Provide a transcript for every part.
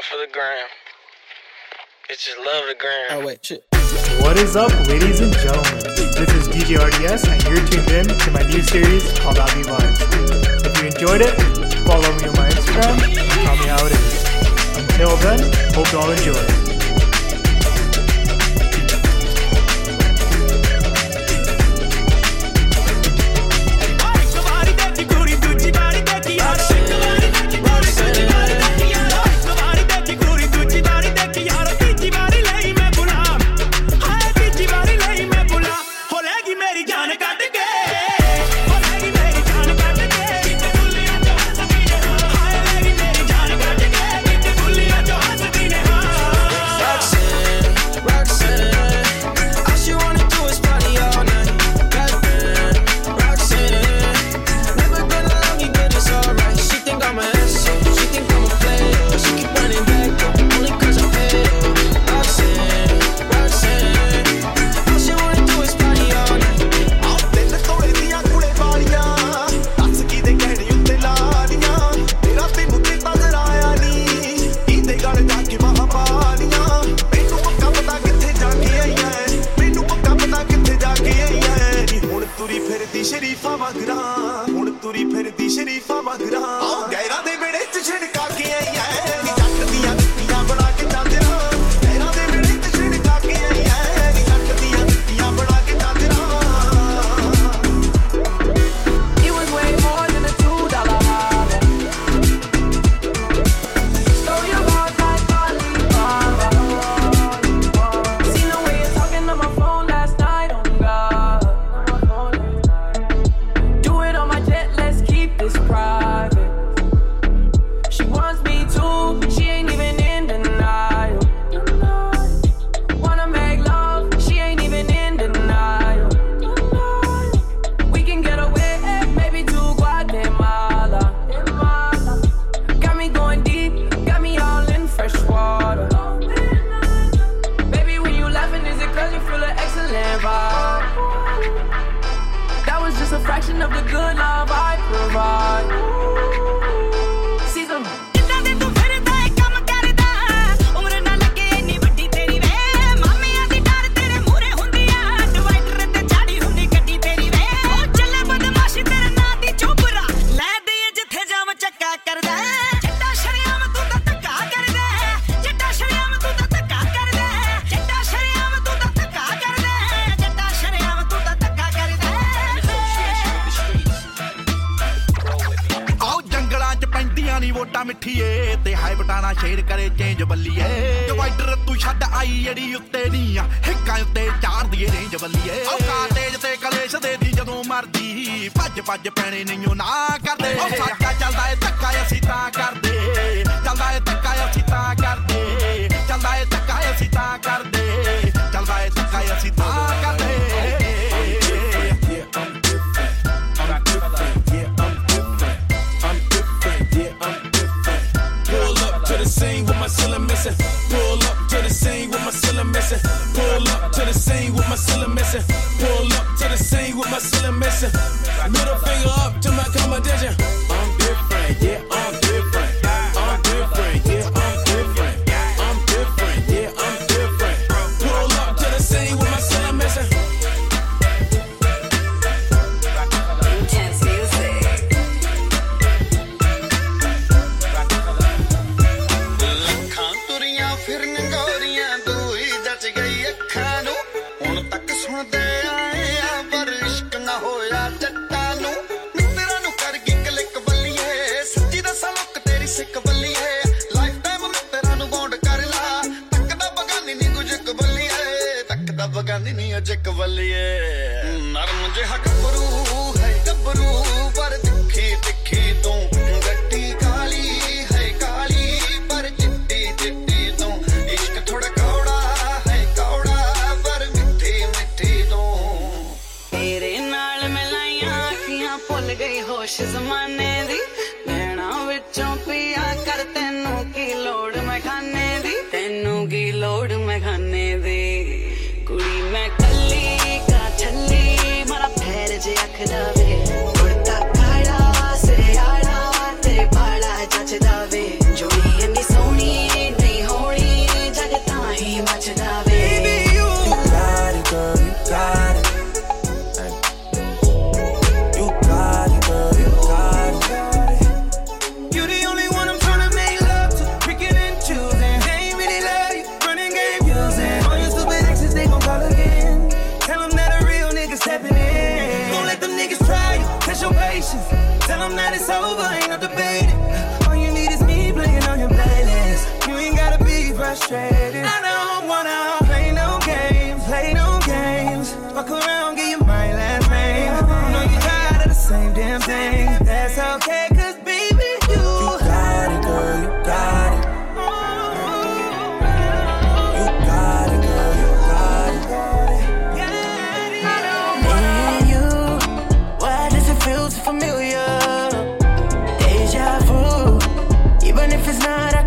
off for the gram. just love the gram. Oh, wait, shit. What is up, ladies and gentlemen? This is DJ RDS, and you're tuned in to my new series called Avi Vibes. If you enjoyed it, follow me on my Instagram, tell me how it is. Until then, hope you all enjoy. ਨਾਲ ਜਾ ਕੇ ਮੈਨੂੰ ਪੱਕਾ ਕਿੱਥੇ ਜਾ ਕੇ ਆਈਆਂ ਮੈਨੂੰ ਪੱਕਾ ਕਿੱਥੇ ਜਾ ਕੇ ਆਈਆਂ ਹੁਣ ਤੁਰੀ ਫਿਰਦੀ ਸ਼ਰੀਫਾ ਵਗਰਾ ਹੁਣ ਤੁਰੀ ਫਿਰਦੀ ਸ਼ਰੀਫਾ ਵਗਰਾ ਨਹੀਂ ਵੋਟਾਂ ਮਿੱਠੀਏ ਤੇ ਹਾਈ ਬਟਾਣਾ ਸ਼ੇਰ ਕਰੇ ਚੇਂਜ ਬੱਲੀਏ ਡਿਵਾਈਡਰ ਤੂੰ ਛੱਡ ਆਈ ਅੜੀ ਉੱਤੇ ਨਹੀਂ ਆ ਹਿੱਕਾਂ ਉੱਤੇ ਚਾਰ ਦੀਏ ਰੇਂਜ ਬੱਲੀਏ ਕਾ ਤੇਜ ਤੇ ਕਲੇਸ਼ ਦੇ ਦੀ ਜਦੋਂ ਮਰਦੀ ਭੱਜ ਭੱਜ ਪੈਣੇ ਨਹੀਂ ਨਾ ਕਰਦੇ ਉਹ ਸਾਡਾ ਚੱਲਦਾ ਏ ਧੱਕਾ ਅਸੀਂ ਤਾਂ ਕਰਦੇ ਚੱਲਦਾ ਏ ਧੱਕਾ ਅਸੀਂ ਤਾਂ ਕਰਦੇ ਚੱਲਦਾ ਏ ਧੱਕਾ ਅਸੀਂ ਤਾਂ ਕਰਦੇ ਚੱਲਦਾ ਏ ਧੱਕਾ ਅਸੀਂ ਤਾਂ She's my money. it's over, ain't no debating. not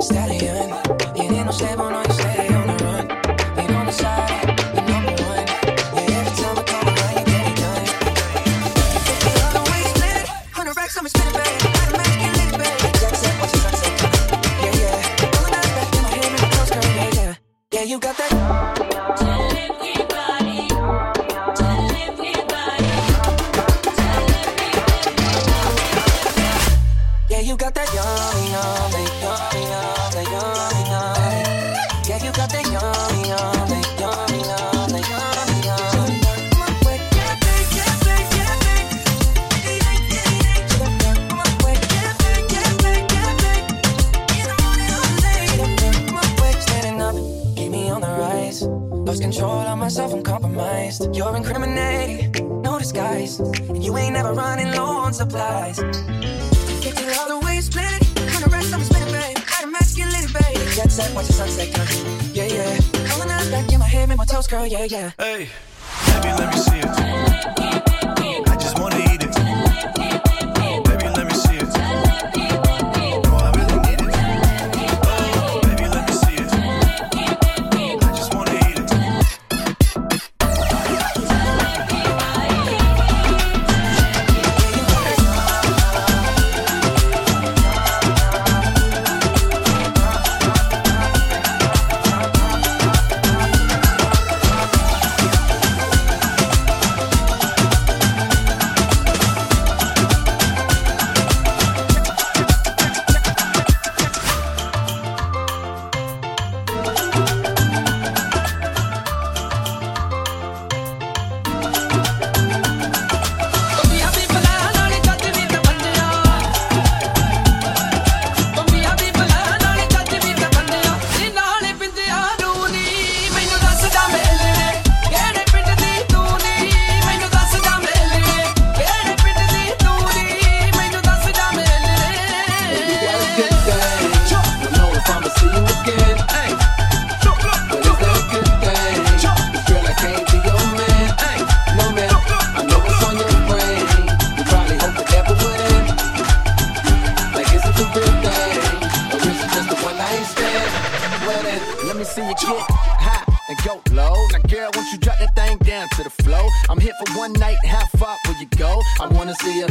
Stallion, y de no se no Lost control of myself, I'm compromised. You're incriminating, no disguise. And you ain't never running low on supplies. Take it all the way, split it. Kind of rest, I'm spinning, babe. Kind of masculine, babe. Jet set, watch the sunset come. Yeah, yeah. Calling out back in my head, make my toes curl, yeah, yeah. Hey, baby, let me see it. see you get high and go low. Now, girl, won't you drop that thing down to the flow? I'm here for one night. How far will you go? I wanna see you.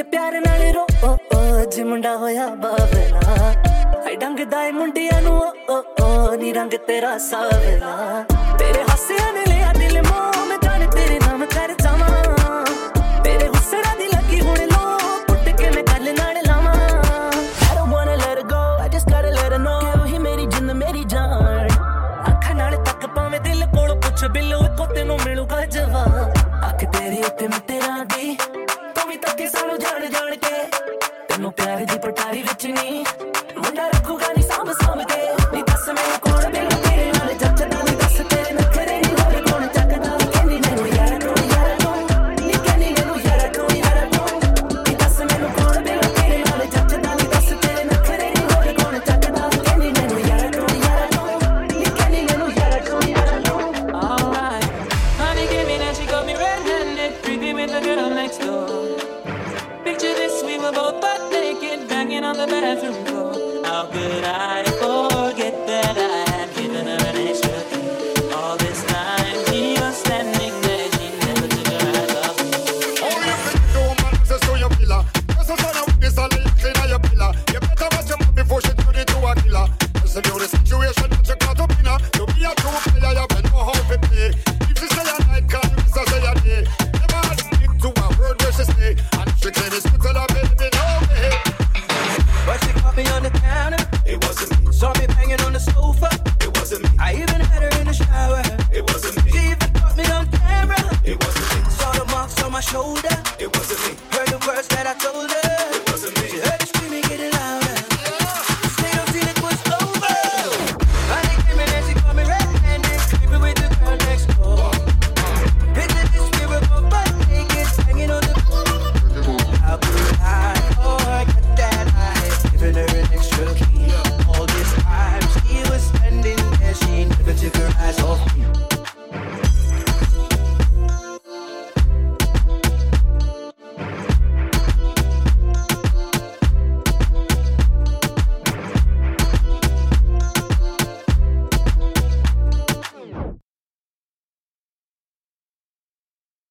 ਕੁੜੀਏ ਪਿਆਰ ਨਾਲ ਰੋ ਓ ਓ ਜੀ ਮੁੰਡਾ ਹੋਇਆ ਬਾਬਲਾ high ਡੰਗ ਦਾਏ ਮੁੰਡਿਆਂ ਨੂੰ ਓ ਓ ਨੀ ਰੰਗ ਤੇਰਾ ਸਾਵਲਾ ਤੇਰੇ ਹਾਸਿਆਂ ਨੇ ਲਿਆ ਦਿਲ ਮੋਹ ਮੈਂ ਜਾਣ ਤੇਰੇ ਨਾਮ ਕਰ ਜਾਵਾਂ ਤੇਰੇ ਹੁਸੜਾ ਦੀ ਲੱਗੀ ਹੁਣ ਲੋ ਪੁੱਟ ਕੇ ਮੈਂ ਕੱਲ ਨਾਲ ਲਾਵਾਂ I don't want to let it go I just got to let it no ਕਿਉਂ ਹੀ ਮੇਰੀ ਜਿੰਨ ਮੇਰੀ ਜਾਨ ਅੱਖਾਂ ਨਾਲ ਤੱਕ ਪਾਵੇਂ ਦਿਲ ਕੋਲ ਪੁੱਛ ਬਿੱਲੂ ਇੱਕੋ ਤੈਨੂੰ ਮਿਲੂਗਾ ਜਵਾਬ ਅੱਖ ਤੇਰੀ ਉੱਤੇ ਮੈਂ ਤੇਰਾ ਦੀ ਵੀ ਤੱਕੇ ਸਾਨੂੰ ਜਾਣ ਜਾਣ ਕੇ ਤੈਨੂੰ ਪਿਆਰ ਦੀ ਪਟਾਰੀ ਵਿੱਚ ਨਹੀਂ shoulder